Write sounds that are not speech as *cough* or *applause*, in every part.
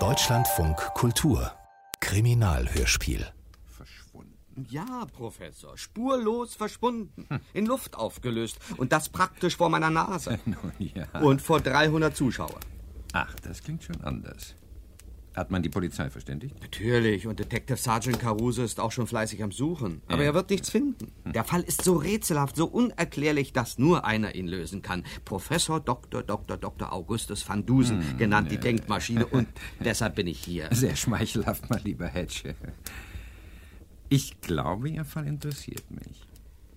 Deutschlandfunk Kultur Kriminalhörspiel Ja, Professor, spurlos verschwunden, in Luft aufgelöst und das praktisch vor meiner Nase. *laughs* Nun ja. Und vor 300 Zuschauern. Ach, das klingt schon anders. Hat man die Polizei verständigt? Natürlich, und Detective Sergeant Caruso ist auch schon fleißig am Suchen. Aber Ja. er wird nichts finden. Der Fall ist so rätselhaft, so unerklärlich, dass nur einer ihn lösen kann. Professor Dr. Dr. Dr. Augustus van Dusen, genannt die Denkmaschine. Und *laughs* deshalb bin ich hier. Sehr schmeichelhaft, mein lieber Hedge. Ich glaube, Ihr Fall interessiert mich.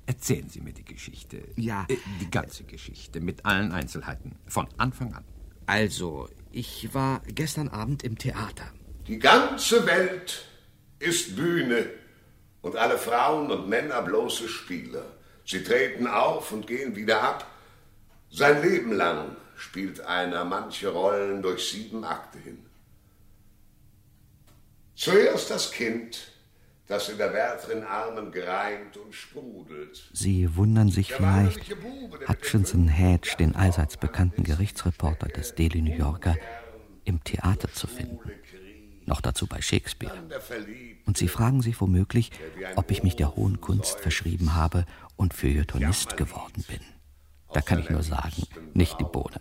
Erzählen Sie mir die Geschichte. Ja. Äh, Die ganze Geschichte mit allen Einzelheiten. Von Anfang an. Also, ich war gestern Abend im Theater. Die ganze Welt ist Bühne und alle Frauen und Männer bloße Spieler. Sie treten auf und gehen wieder ab. Sein Leben lang spielt einer manche Rollen durch sieben Akte hin. Zuerst das Kind, das in der Wärterin Armen gereimt und sprudelt. Sie wundern sich vielleicht, Hutchinson Hedge, den allseits bekannten Gerichtsreporter des Daily New Yorker, im Theater zu finden. Noch dazu bei Shakespeare. Und sie fragen sich womöglich, ob ich mich der hohen Kunst verschrieben habe und Feuilletonist geworden bin. Da kann ich nur sagen, nicht die Bohne.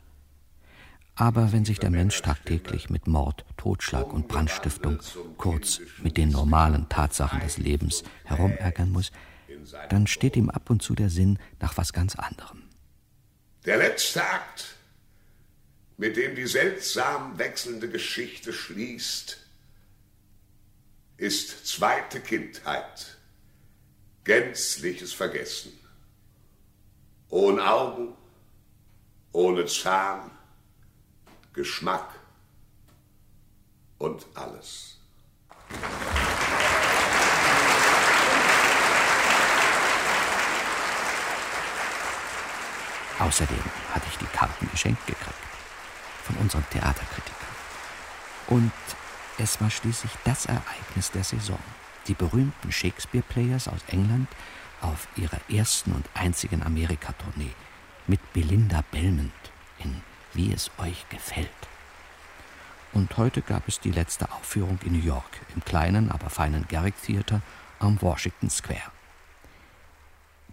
Aber wenn sich der Mensch tagtäglich mit Mord, Totschlag und Brandstiftung, kurz mit den normalen Tatsachen des Lebens herumärgern muss, dann steht ihm ab und zu der Sinn nach was ganz anderem. Der letzte Akt, mit dem die seltsam wechselnde Geschichte schließt, ist zweite Kindheit, gänzliches Vergessen. Ohne Augen, ohne Zahn, Geschmack und alles. Außerdem hatte ich die Karten geschenkt gekriegt. Von unserem Theaterkritiker. Und es war schließlich das Ereignis der Saison. Die berühmten Shakespeare-Players aus England auf ihrer ersten und einzigen Amerika-Tournee mit Belinda Belmont in Wie es euch gefällt. Und heute gab es die letzte Aufführung in New York im kleinen, aber feinen Garrick Theater am Washington Square.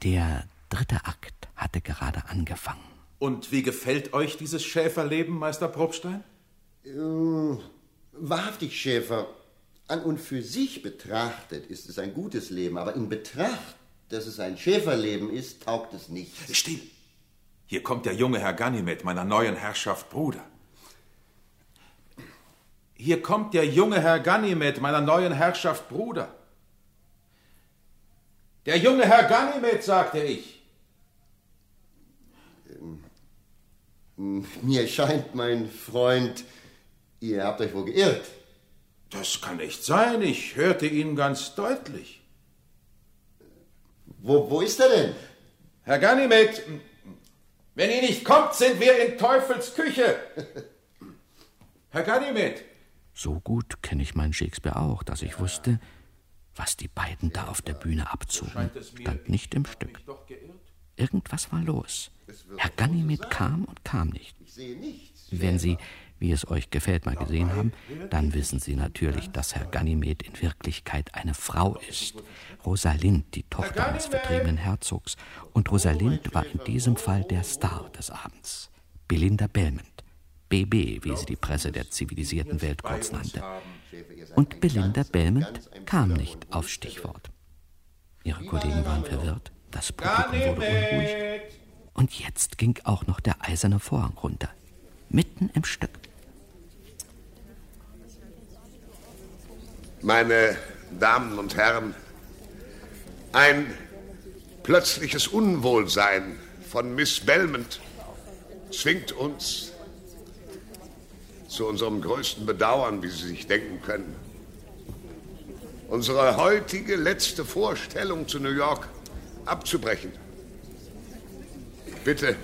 Der dritte Akt hatte gerade angefangen. Und wie gefällt euch dieses Schäferleben, Meister Probstein? Äh, wahrhaftig, Schäfer. An und für sich betrachtet ist es ein gutes Leben, aber in Betracht, dass es ein Schäferleben ist, taugt es nicht. Still! Hier kommt der junge Herr Ganymed, meiner neuen Herrschaft Bruder. Hier kommt der junge Herr Ganymed, meiner neuen Herrschaft Bruder. Der junge Herr Ganymed, sagte ich. Mir scheint, mein Freund, ihr habt euch wohl geirrt. Das kann nicht sein, ich hörte ihn ganz deutlich. Wo, wo ist er denn? Herr Ganymed, wenn ihr nicht kommt, sind wir in Teufels Küche. Herr Ganymed, So gut kenne ich meinen Shakespeare auch, dass ich wusste, was die beiden da auf der Bühne abzogen, stand nicht im Stück. Irgendwas war los. Herr Ganymed kam und kam nicht. Ich sehe nichts. Wenn Sie, wie es euch gefällt, mal gesehen haben, dann wissen Sie natürlich, dass Herr Ganymed in Wirklichkeit eine Frau ist. Rosalind, die Tochter eines vertriebenen Herzogs. Und Rosalind war in diesem Fall der Star des Abends. Belinda Belmont. BB, wie sie die Presse der zivilisierten Welt kurz nannte. Und Belinda Belmont kam nicht auf Stichwort. Ihre Kollegen waren verwirrt, das Publikum wurde unruhig. Und jetzt ging auch noch der eiserne Vorhang runter. Mitten im Stück. Meine Damen und Herren, ein plötzliches Unwohlsein von Miss Belmont zwingt uns zu unserem größten Bedauern, wie Sie sich denken können, unsere heutige letzte Vorstellung zu New York abzubrechen. Bitte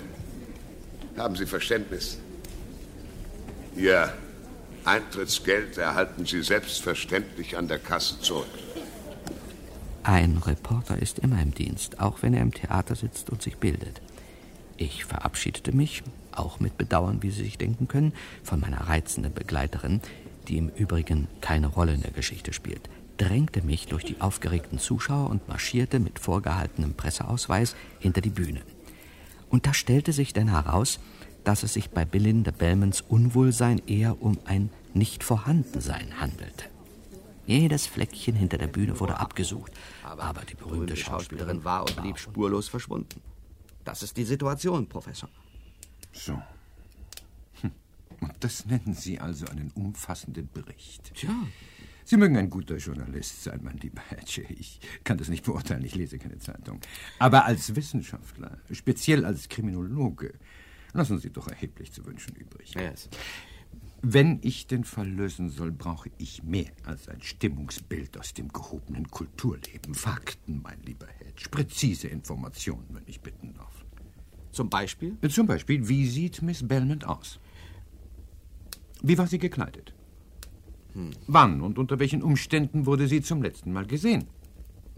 haben Sie Verständnis. Ihr Eintrittsgeld erhalten Sie selbstverständlich an der Kasse zurück. Ein Reporter ist immer im Dienst, auch wenn er im Theater sitzt und sich bildet. Ich verabschiedete mich, auch mit Bedauern, wie Sie sich denken können, von meiner reizenden Begleiterin, die im Übrigen keine Rolle in der Geschichte spielt, drängte mich durch die aufgeregten Zuschauer und marschierte mit vorgehaltenem Presseausweis hinter die Bühne. Und da stellte sich denn heraus, dass es sich bei Belinda Bellmans Unwohlsein eher um ein Nicht-Vorhandensein handelte. Jedes Fleckchen hinter der Bühne wurde abgesucht, aber, die berühmte Schauspielerin war und blieb spurlos verschwunden. Das ist die Situation, Professor. So. Hm. Und das nennen Sie also einen umfassenden Bericht. Tja. Sie mögen ein guter Journalist sein, mein lieber Hatche. Ich kann das nicht beurteilen, ich lese keine Zeitung. Aber als Wissenschaftler, speziell als Kriminologe, lassen Sie doch erheblich zu wünschen übrig. Yes. Wenn ich den Fall lösen soll, brauche ich mehr als ein Stimmungsbild aus dem gehobenen Kulturleben. Fakten, mein lieber Hedge. Präzise Informationen, wenn ich bitten darf. Zum Beispiel? Zum Beispiel, wie sieht Miss Belmont aus? Wie war sie gekleidet? Hm. Wann und unter welchen Umständen wurde sie zum letzten Mal gesehen?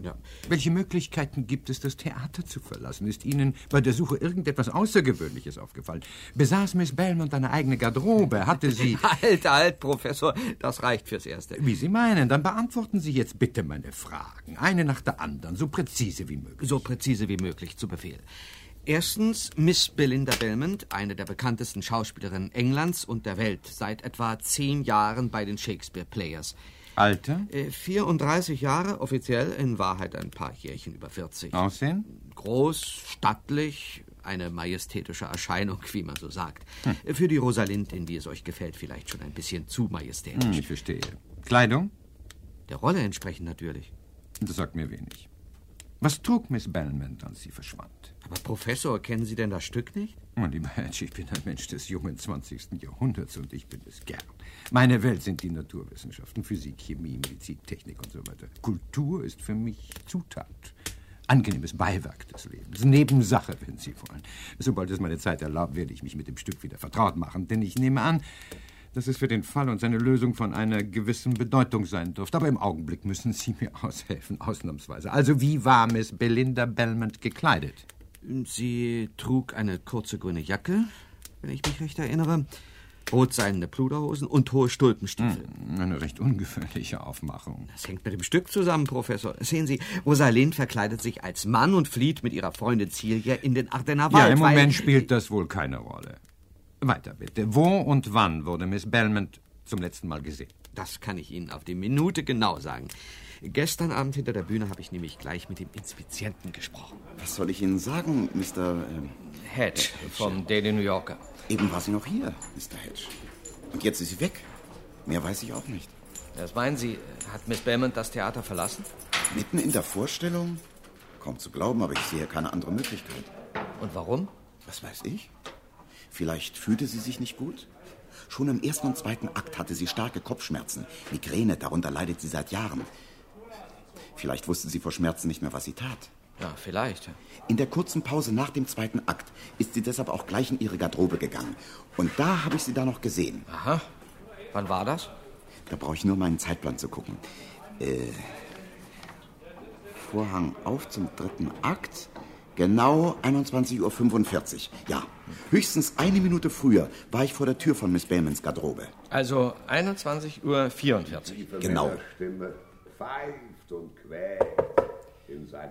Ja. Welche Möglichkeiten gibt es, das Theater zu verlassen? Ist Ihnen bei der Suche irgendetwas Außergewöhnliches aufgefallen? Besaß Miss Belmont eine eigene Garderobe? Hatte sie... *laughs* halt, halt, Professor, das reicht fürs Erste. Wie Sie meinen, dann beantworten Sie jetzt bitte meine Fragen. Eine nach der anderen, so präzise wie möglich. So präzise wie möglich, zu Befehl. Erstens Miss Belinda Belmont, eine der bekanntesten Schauspielerinnen Englands und der Welt, seit etwa zehn Jahren bei den Shakespeare Players. Alter? 34 äh, Jahre, offiziell, in Wahrheit ein paar Jährchen über 40. Aussehen? Groß, stattlich, eine majestätische Erscheinung, wie man so sagt. Hm. Für die Rosalindin, wie es euch gefällt, vielleicht schon ein bisschen zu majestätisch. Hm, ich verstehe. Kleidung? Der Rolle entsprechend natürlich. Das sagt mir wenig. Was trug Miss Belmont, als sie verschwand? Aber Professor, kennen Sie denn das Stück nicht? Mein lieber Hedge, ich bin ein Mensch des jungen 20. Jahrhunderts und ich bin es gern. Meine Welt sind die Naturwissenschaften, Physik, Chemie, Medizin, Technik und so weiter. Kultur ist für mich Zutat. Angenehmes Beiwerk des Lebens, Nebensache, wenn Sie wollen. Sobald es meine Zeit erlaubt, werde ich mich mit dem Stück wieder vertraut machen, denn ich nehme an, dass es für den Fall und seine Lösung von einer gewissen Bedeutung sein dürfte. Aber im Augenblick müssen Sie mir *laughs* aushelfen, ausnahmsweise. Also, wie war Miss Belinda Belmont gekleidet? Sie trug eine kurze grüne Jacke, wenn ich mich recht erinnere, rotseidene Pluderhosen und hohe Stulpenstiefel. Hm, eine recht ungewöhnliche Aufmachung. Das hängt mit dem Stück zusammen, Professor. Sehen Sie, Rosalind verkleidet sich als Mann und flieht mit ihrer Freundin Celia in den Ardenner Wald. Ja, im Moment spielt das wohl keine Rolle. Weiter bitte. Wo und wann wurde Miss Belmont zum letzten Mal gesehen? Das kann ich Ihnen auf die Minute genau sagen. Gestern Abend hinter der Bühne habe ich nämlich gleich mit dem Inspizienten gesprochen. Was soll ich Ihnen sagen, Mr. Ähm, Hedge vom Daily New Yorker. Eben war sie noch hier, Mr. Hedge. Und jetzt ist sie weg. Mehr weiß ich auch nicht. Was meinen Sie? Hat Miss Belmont das Theater verlassen? Mitten in der Vorstellung? Kaum zu glauben, aber ich sehe keine andere Möglichkeit. Und warum? Was weiß ich? Vielleicht fühlte sie sich nicht gut? Schon im ersten und zweiten Akt hatte sie starke Kopfschmerzen. Migräne, darunter leidet sie seit Jahren. Vielleicht wusste sie vor Schmerzen nicht mehr, was sie tat. Ja, vielleicht. In der kurzen Pause nach dem zweiten Akt ist sie deshalb auch gleich in ihre Garderobe gegangen. Und da habe ich sie da noch gesehen. Aha. Wann war das? Da brauche ich nur meinen Zeitplan zu gucken. Äh, Vorhang auf zum dritten Akt. Genau 21.45 Uhr. Ja, höchstens eine Minute früher war ich vor der Tür von Miss Baymans Garderobe. Also 21.44 Uhr. Genau. Pfeift und quält.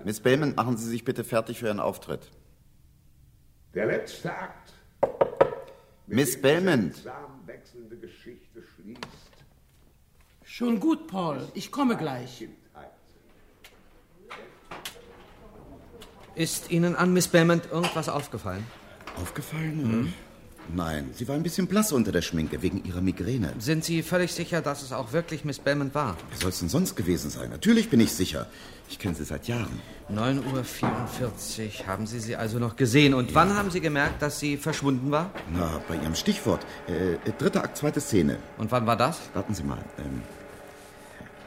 Miss Bayman, machen Sie sich bitte fertig für Ihren Auftritt. Der letzte Akt. Miss Belmont. wechselnde Geschichte schließt. Schon gut, Paul. Ich komme gleich. Ist Ihnen an Miss Belmont irgendwas aufgefallen? Aufgefallen? Hm. Nein, sie war ein bisschen blass unter der Schminke wegen ihrer Migräne. Sind Sie völlig sicher, dass es auch wirklich Miss Belmont war? Wer soll es denn sonst gewesen sein? Natürlich bin ich sicher. Ich kenne sie seit Jahren. 9.44 Uhr haben Sie sie also noch gesehen. Und ja. wann haben Sie gemerkt, dass sie verschwunden war? Na, bei Ihrem Stichwort. Äh, dritter Akt, zweite Szene. Und wann war das? Warten Sie mal. Ähm,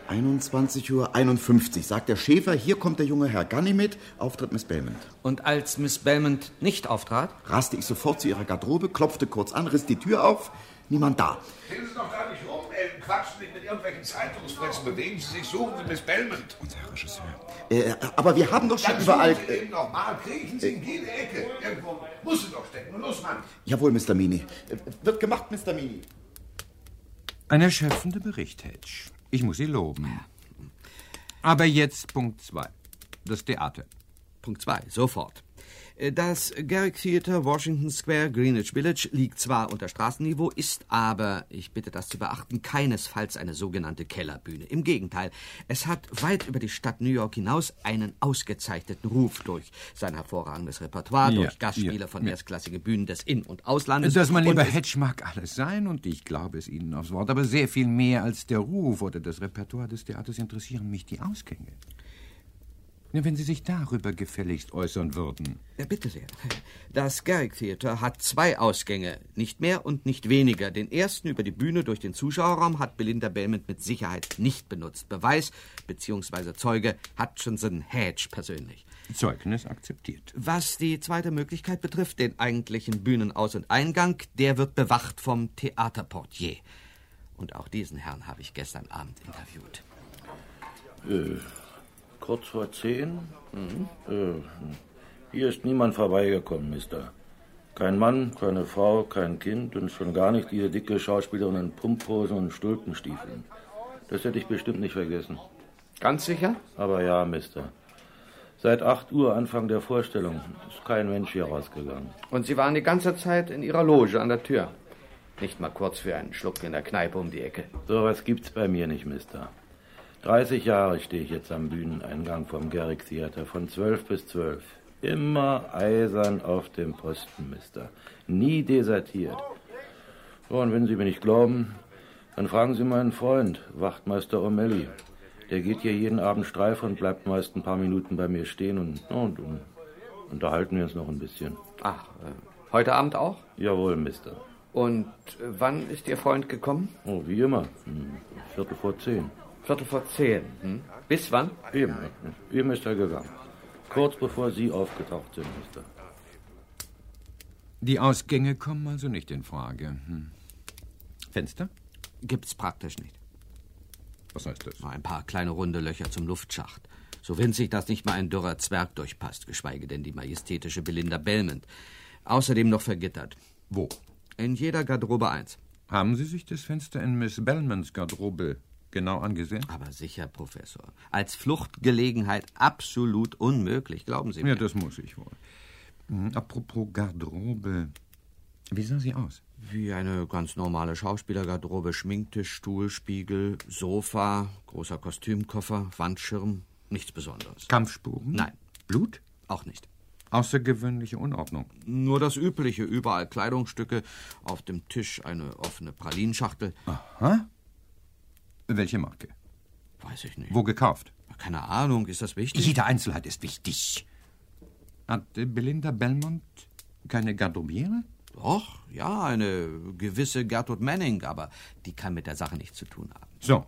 21.51 Uhr sagt der Schäfer, hier kommt der junge Herr Ganymed, Auftritt Miss Belmont. Und als Miss Belmont nicht auftrat? Raste ich sofort zu ihrer Garderobe, klopfte kurz an, riss die Tür auf, niemand da. Stehen Sie doch da nicht rum, stellen. Quatschen nicht mit irgendwelchen Zeitungspressen. Bewegen Sie sich, suchen Sie Miss Belmont. Unser Herr Regisseur. Äh, aber wir haben doch schon Dann überall... Sie eben noch mal. Kriechen Sie in jede Ecke. Irgendwo muss sie doch stecken. Los, Mann. Jawohl, Mr. Mini. Äh, Wird gemacht, Mr. Mini. Ein erschöpfender Bericht, Hedge. Ich muss Sie loben. Aber jetzt Punkt 2. Das Theater. Punkt 2, sofort. Äh, Das Garrick Theatre, Washington Square, Greenwich Village liegt zwar unter Straßenniveau, ist aber, ich bitte das zu beachten, keinesfalls eine sogenannte Kellerbühne. Im Gegenteil, es hat weit über die Stadt New York hinaus einen ausgezeichneten Ruf durch sein hervorragendes Repertoire, Ja, durch Gastspiele ja, von ja. erstklassigen Bühnen des In- und Auslandes. Das, mein lieber Hedge, mag alles sein und ich glaube es Ihnen aufs Wort, aber sehr viel mehr als der Ruf oder das Repertoire des Theaters interessieren mich die Ausgänge. Ja, wenn Sie sich darüber gefälligst äußern würden. Ja, bitte sehr. Das Garrick Theatre hat zwei Ausgänge, nicht mehr und nicht weniger. Den ersten über die Bühne durch den Zuschauerraum hat Belinda Belmont mit Sicherheit nicht benutzt. Beweis bzw. Zeuge Hutchinson Hedge persönlich. Zeugnis akzeptiert. Was die zweite Möglichkeit betrifft, den eigentlichen Bühnenaus- und Eingang, der wird bewacht vom Theaterportier. Und auch diesen Herrn habe ich gestern Abend interviewt. Äh, kurz vor zehn? Äh, hier ist niemand vorbeigekommen, Mister. Kein Mann, keine Frau, kein Kind und schon gar nicht diese dicke Schauspielerin in Pumphosen und Stulpenstiefeln. Das hätte ich bestimmt nicht vergessen. Ganz sicher? Aber ja, Mister. Seit 8 Uhr, Anfang der Vorstellung, ist kein Mensch hier rausgegangen. Und Sie waren die ganze Zeit in Ihrer Loge an der Tür. Nicht mal kurz für einen Schluck in der Kneipe um die Ecke. Sowas gibt's bei mir nicht, Mister. 30 Jahre stehe ich jetzt am Bühneneingang vom Garrick Theater, von 12 bis 12. Immer eisern auf dem Posten, Mister. Nie desertiert. So, und wenn Sie mir nicht glauben, dann fragen Sie meinen Freund, Wachtmeister O'Malley. Der geht hier jeden Abend Streif und bleibt meist ein paar Minuten bei mir stehen und, und, und unterhalten wir uns noch ein bisschen. Ach, äh, heute Abend auch? Jawohl, Mister. Und äh, wann ist Ihr Freund gekommen? Oh, wie immer. Hm, Viertel vor zehn. Viertel vor zehn. Hm? Bis wann? Eben, eben ist er gegangen. Kurz bevor Sie aufgetaucht sind, Mister. Die Ausgänge kommen also nicht in Frage. Hm. Fenster? Gibt's praktisch nicht. Was heißt das? Ein paar kleine runde Löcher zum Luftschacht. So winzig, dass nicht mal ein dürrer Zwerg durchpasst, geschweige denn die majestätische Belinda Belmont. Außerdem noch vergittert. Wo? In jeder Garderobe eins. Haben Sie sich das Fenster in Miss Belmonts Garderobe genau angesehen? Aber sicher, Professor. Als Fluchtgelegenheit absolut unmöglich, glauben Sie mir. Ja, das muss ich wohl. Hm, Apropos Garderobe. Wie sah sie aus? Wie eine ganz normale Schauspielergarderobe. Schminktisch, Stuhl, Spiegel, Sofa, großer Kostümkoffer, Wandschirm. Nichts Besonderes. Kampfspuren? Nein, Blut? auch nicht. Außergewöhnliche Unordnung. Nur das Übliche, überall Kleidungsstücke, auf dem Tisch eine offene Pralinschachtel. Aha. Welche Marke? Weiß ich nicht. Wo gekauft? Keine Ahnung, ist das wichtig? Jede Einzelheit ist wichtig. Hat Belinda Belmont keine Garderobiere? Doch, ja, eine gewisse Gertrud Manning, aber die kann mit der Sache nichts zu tun haben. So.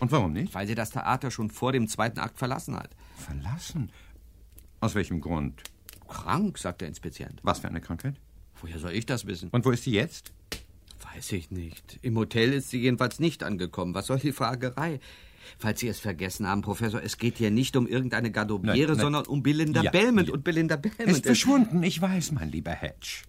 Und warum nicht? Weil sie das Theater schon vor dem zweiten Akt verlassen hat. Verlassen? Aus welchem Grund? Krank, sagt der Inspizient. Was für eine Krankheit? Woher soll ich das wissen? Und wo ist sie jetzt? Weiß ich nicht. Im Hotel ist sie jedenfalls nicht angekommen. Was soll die Fragerei? Falls Sie es vergessen haben, Professor, es geht hier nicht um irgendeine nein. sondern um Belinda Ja, Belmont. ja. Und Belinda Belmont ist verschwunden, ich weiß, mein lieber Hedge.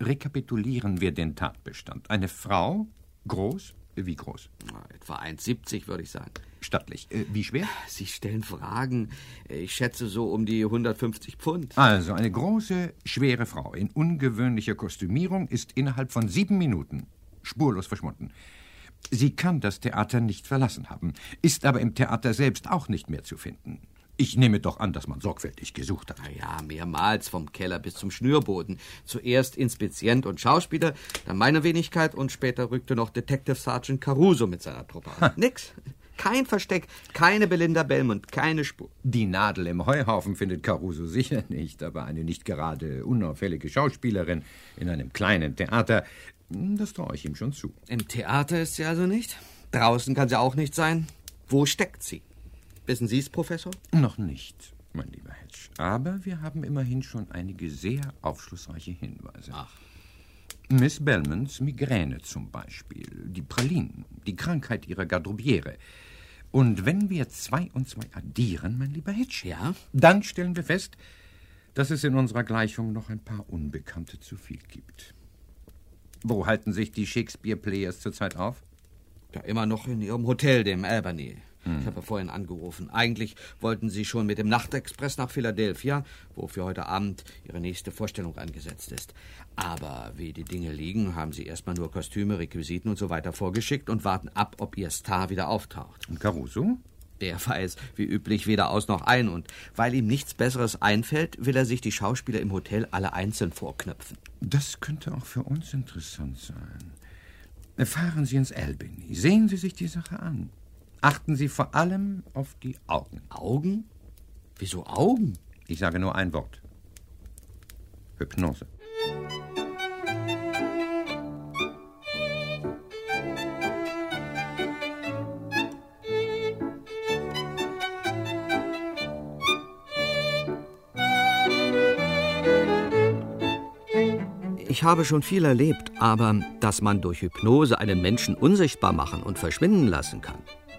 Rekapitulieren wir den Tatbestand. Eine Frau, groß, wie groß? Na, Etwa 1,70 würde ich sagen. Stattlich. Äh, wie schwer? Sie stellen Fragen. Ich schätze so um die 150 Pfund. Also eine große, schwere Frau in ungewöhnlicher Kostümierung ist innerhalb von sieben Minuten spurlos verschwunden. Sie kann das Theater nicht verlassen haben, ist aber im Theater selbst auch nicht mehr zu finden. Ich nehme doch an, dass man sorgfältig gesucht hat. Na ja, mehrmals vom Keller bis zum Schnürboden. Zuerst Inspizient und Schauspieler, dann meine Wenigkeit und später rückte noch Detective Sergeant Caruso mit seiner Truppe an. Nix. Kein Versteck, keine Belinda Belmont, keine Spur. Die Nadel im Heuhaufen findet Caruso sicher nicht, aber eine nicht gerade unauffällige Schauspielerin in einem kleinen Theater, das traue ich ihm schon zu. Im Theater ist sie also nicht. Draußen kann sie auch nicht sein. Wo steckt sie? Wissen Sie es, Professor? Noch nicht, mein lieber Hedge. Aber wir haben immerhin schon einige sehr aufschlussreiche Hinweise. Ach. Miss Belmonts Migräne zum Beispiel, die Pralinen, die Krankheit ihrer Garderobiere. Und wenn wir zwei und zwei addieren, mein lieber Hitch, Ja? dann stellen wir fest, dass es in unserer Gleichung noch ein paar Unbekannte zu viel gibt. Wo halten sich die Shakespeare-Players zurzeit auf? Ja, immer noch in Ihrem Hotel, dem Albany. Ich habe vorhin angerufen. Eigentlich wollten Sie schon mit dem Nachtexpress nach Philadelphia, wo für heute Abend Ihre nächste Vorstellung angesetzt ist. Aber wie die Dinge liegen, haben Sie erstmal nur Kostüme, Requisiten und so weiter vorgeschickt und warten ab, ob Ihr Star wieder auftaucht. Und Caruso? Der weiß wie üblich weder aus noch ein und weil ihm nichts Besseres einfällt, will er sich die Schauspieler im Hotel alle einzeln vorknöpfen. Das könnte auch für uns interessant sein. Fahren Sie ins Albany. Sehen Sie sich die Sache an. Achten Sie vor allem auf die Augen. Augen? Wieso Augen? Ich sage nur ein Wort. Hypnose. Ich habe schon viel erlebt, aber dass man durch Hypnose einen Menschen unsichtbar machen und verschwinden lassen kann,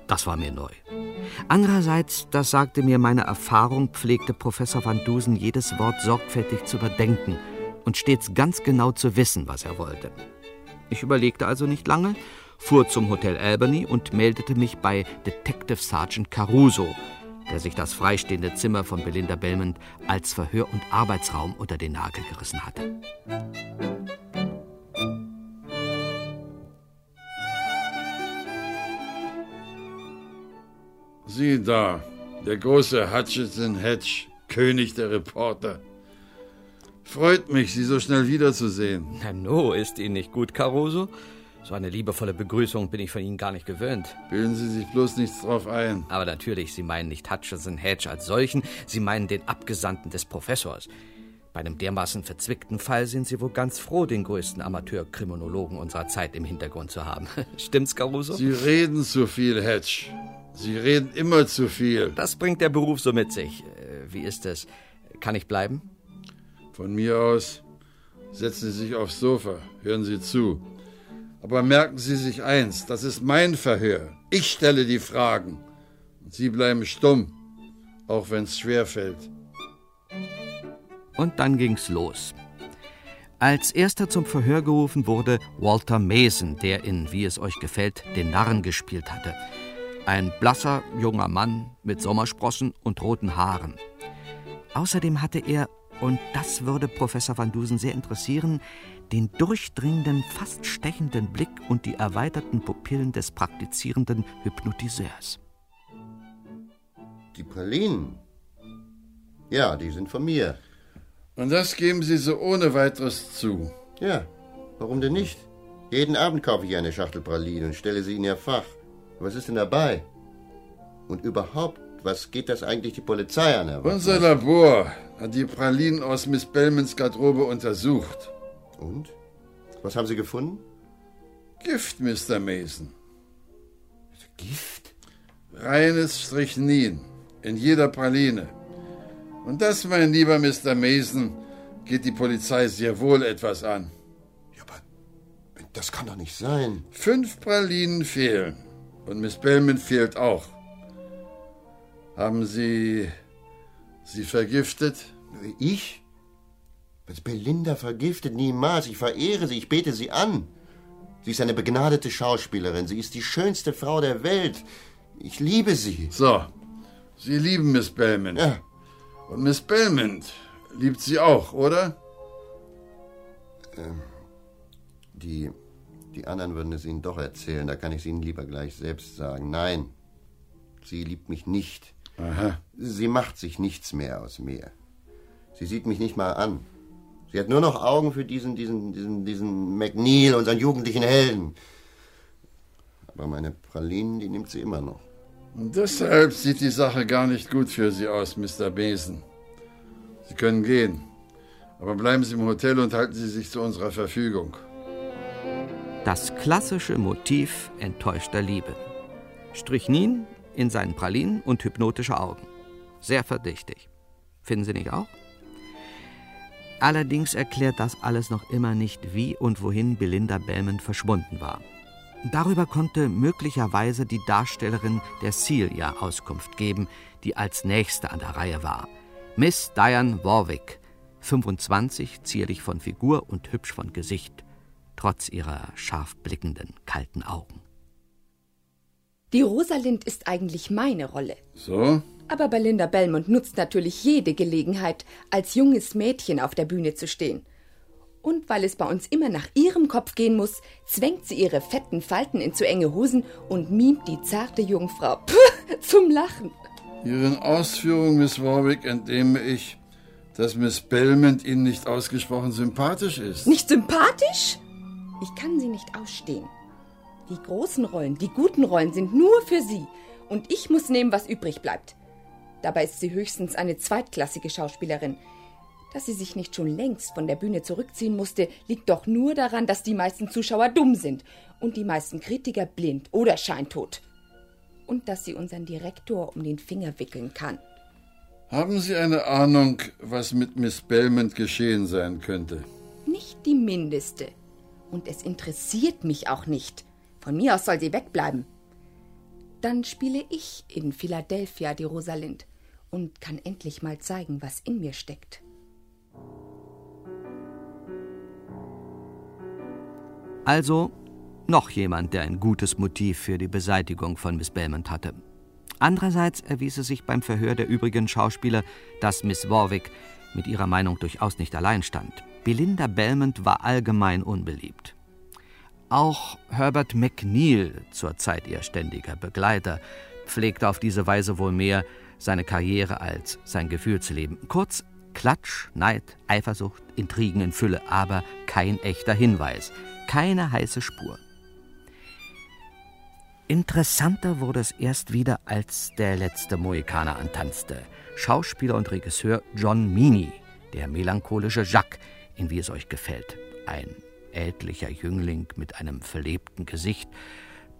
das war mir neu. Andererseits, das sagte mir meine Erfahrung, pflegte Professor Van Dusen jedes Wort sorgfältig zu überdenken und stets ganz genau zu wissen, was er wollte. Ich überlegte also nicht lange, fuhr zum Hotel Albany und meldete mich bei Detective Sergeant Caruso, der sich das freistehende Zimmer von Belinda Belmont als Verhör- und Arbeitsraum unter den Nagel gerissen hatte. Sieh da, der große Hutchinson Hedge, König der Reporter. Freut mich, Sie so schnell wiederzusehen. Na no, ist Ihnen nicht gut, Caruso? So eine liebevolle Begrüßung bin ich von Ihnen gar nicht gewöhnt. Bilden Sie sich bloß nichts drauf ein. Aber natürlich, Sie meinen nicht Hutchinson Hedge als solchen, Sie meinen den Abgesandten des Professors. Bei einem dermaßen verzwickten Fall sind Sie wohl ganz froh, den größten Amateurkriminologen unserer Zeit im Hintergrund zu haben. *laughs* Stimmt's, Caruso? Sie reden zu viel, Hedge. Sie reden immer zu viel. Das bringt der Beruf so mit sich. Äh, Wie ist es? Kann ich bleiben? Von mir aus setzen Sie sich aufs Sofa, hören Sie zu. Aber merken Sie sich eins, das ist mein Verhör. Ich stelle die Fragen. Und Sie bleiben stumm, auch wenn es schwer fällt. Und dann ging's los. Als erster zum Verhör gerufen wurde Walter Mason, der in Wie es euch gefällt den Narren gespielt hatte. Ein blasser junger Mann mit Sommersprossen und roten Haaren. Außerdem hatte er, und das würde Professor Van Dusen sehr interessieren, den durchdringenden, fast stechenden Blick und die erweiterten Pupillen des praktizierenden Hypnotiseurs. Die Pralinen? Ja, die sind von mir. Und das geben Sie so ohne weiteres zu. Ja, warum denn nicht? Jeden Abend kaufe ich eine Schachtel Pralinen und stelle sie in ihr Fach. Was ist denn dabei? Und überhaupt, was geht das eigentlich die Polizei an, Herr Unser Wachtmeister? Labor hat die Pralinen aus Miss Bellmans Garderobe untersucht. Und? Was haben Sie gefunden? Gift, Mr. Mason. Gift? Reines Strychnin in jeder Praline. Und das, mein lieber Mr. Mason, geht die Polizei sehr wohl etwas an. Das kann doch nicht sein. Fünf Pralinen fehlen. Und Miss Bellman fehlt auch. Haben Sie sie vergiftet? Ich? Was Belinda vergiftet? Niemals. Ich verehre sie, ich bete sie an. Sie ist eine begnadete Schauspielerin. Sie ist die schönste Frau der Welt. Ich liebe sie. So, Sie lieben Miss Bellman. Ja. Und Miss Bellman liebt Sie auch, oder? Ähm, die, die anderen würden es Ihnen doch erzählen. Da kann ich es Ihnen lieber gleich selbst sagen. Nein, sie liebt mich nicht. Aha. Sie macht sich nichts mehr aus mir. Sie sieht mich nicht mal an. Sie hat nur noch Augen für diesen, diesen, diesen, diesen McNeil, unseren jugendlichen Helden. Aber meine Pralinen, die nimmt sie immer noch. Und deshalb sieht die Sache gar nicht gut für Sie aus, Mr. Besen. Sie können gehen. Aber bleiben Sie im Hotel und halten Sie sich zu unserer Verfügung. Das klassische Motiv enttäuschter Liebe. Strychnin in seinen Pralinen und hypnotische Augen. Sehr verdächtig. Finden Sie nicht auch? Allerdings erklärt das alles noch immer nicht, wie und wohin Belinda Belmont verschwunden war. Darüber konnte möglicherweise die Darstellerin der Celia Auskunft geben, die als nächste an der Reihe war. Miss Diane Warwick, 25, zierlich von Figur und hübsch von Gesicht, trotz ihrer scharf blickenden, kalten Augen. Die Rosalind ist eigentlich meine Rolle. So? Aber Belinda Belmont nutzt natürlich jede Gelegenheit, als junges Mädchen auf der Bühne zu stehen. Und weil es bei uns immer nach ihrem Kopf gehen muss, zwängt sie ihre fetten Falten in zu enge Hosen und mimt die zarte Jungfrau *laughs* Puh, zum Lachen. Ihren Ausführungen, Miss Warwick, entnehme ich, dass Miss Belmont Ihnen nicht ausgesprochen sympathisch ist. Nicht sympathisch? Ich kann sie nicht ausstehen. Die großen Rollen, die guten Rollen sind nur für sie. Und ich muss nehmen, was übrig bleibt. Dabei ist sie höchstens eine zweitklassige Schauspielerin. Dass sie sich nicht schon längst von der Bühne zurückziehen musste, liegt doch nur daran, dass die meisten Zuschauer dumm sind und die meisten Kritiker blind oder scheintot. Und dass sie unseren Direktor um den Finger wickeln kann. Haben Sie eine Ahnung, was mit Miss Belmont geschehen sein könnte? Nicht die mindeste. Und es interessiert mich auch nicht. Von mir aus soll sie wegbleiben. Dann spiele ich in Philadelphia die Rosalind und kann endlich mal zeigen, was in mir steckt. Also noch jemand, der ein gutes Motiv für die Beseitigung von Miss Belmont hatte. Andererseits erwies es sich beim Verhör der übrigen Schauspieler, dass Miss Warwick mit ihrer Meinung durchaus nicht allein stand. Belinda Belmont war allgemein unbeliebt. Auch Herbert McNeil, zur Zeit ihr ständiger Begleiter, pflegte auf diese Weise wohl mehr seine Karriere als sein Gefühlsleben. Kurz Klatsch, Neid, Eifersucht, Intrigen in Fülle, aber kein echter Hinweis, keine heiße Spur. Interessanter wurde es erst wieder, als der letzte Mohikaner antanzte. Schauspieler und Regisseur John Meany, der melancholische Jacques, in Wie es euch gefällt. Ein ältlicher Jüngling mit einem verlebten Gesicht,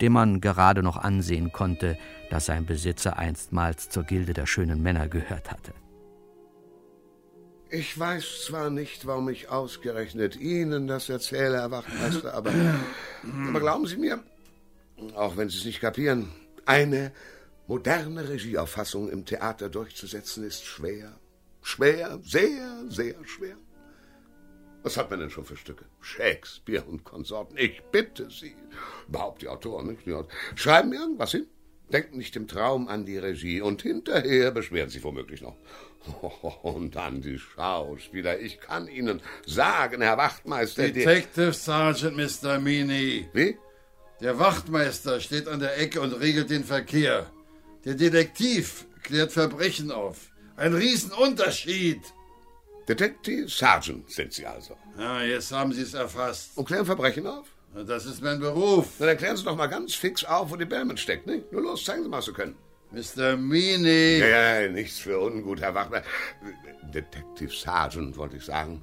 dem man gerade noch ansehen konnte, dass sein Besitzer einstmals zur Gilde der schönen Männer gehört hatte. Ich weiß zwar nicht, warum ich ausgerechnet Ihnen das erzähle, Herr Wachtmeister, aber, aber glauben Sie mir, auch wenn Sie es nicht kapieren, eine moderne Regieauffassung im Theater durchzusetzen ist schwer. Schwer, sehr, sehr schwer. Was hat man denn schon für Stücke? Shakespeare und Konsorten. Ich bitte Sie. Überhaupt die Autoren, nicht? Schreiben irgendwas hin. Denken nicht im Traum an die Regie. Und hinterher beschweren Sie womöglich noch. *laughs* Und dann die Schauspieler. Ich kann Ihnen sagen, Herr Wachtmeister. Detective Sergeant Mr. Meany. Wie? Der Wachtmeister steht an der Ecke und regelt den Verkehr. Der Detektiv klärt Verbrechen auf. Ein Riesenunterschied. Detective Sergeant sind Sie also. Ja, jetzt haben Sie es erfasst. Und klären Verbrechen auf? Das ist mein Beruf. Dann erklären Sie doch mal ganz fix auf, wo die Belmont steckt, ne? Nur los, zeigen Sie mal, was Sie können. Mr. Meany. Ja, ja, nichts für ungut, Herr Wachner. Detective Sergeant, wollte ich sagen.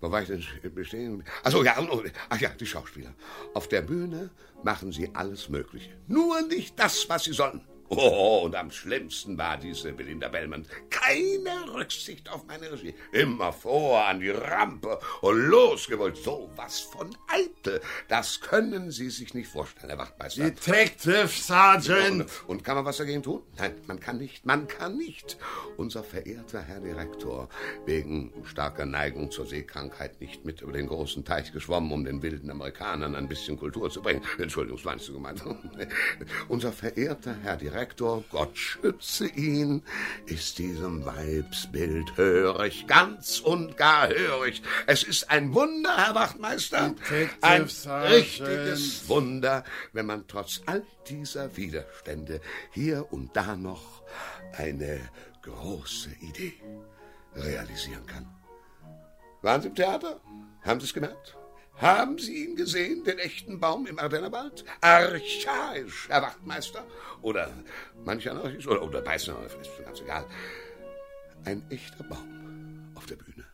Wo war ich denn bestehen? Achso, ja, ach ja, die Schauspieler. Auf der Bühne machen sie alles Mögliche. Nur nicht das, was sie sollen. *laughs* Oh, und am schlimmsten war diese Belinda Bellman. Keine Rücksicht auf meine Regie. Immer vor an die Rampe und losgewollt. So was von eitel. Das können Sie sich nicht vorstellen, Herr Wachtmeister. Detective Sergeant! Und, und kann man was dagegen tun? Nein, man kann nicht. Man kann nicht. Unser verehrter Herr Direktor, wegen starker Neigung zur Seekrankheit nicht mit über den großen Teich geschwommen, um den wilden Amerikanern ein bisschen Kultur zu bringen. Entschuldigung, was meinst du gemeint? *laughs* Unser verehrter Herr Direktor, Direktor, Gott schütze ihn, ist diesem Weibsbild hörig, ganz und gar hörig. Es ist ein Wunder, Herr Wachtmeister, ein richtiges Wunder, wenn man trotz all dieser Widerstände hier und da noch eine große Idee realisieren kann. Waren Sie im Theater? Haben Sie es gemerkt? Haben Sie ihn gesehen, den echten Baum im Ardennerwald? Archaisch, Herr Wachtmeister. Oder manch anarchisch, oder, oder Beißner, ist ganz egal. Ein echter Baum auf der Bühne.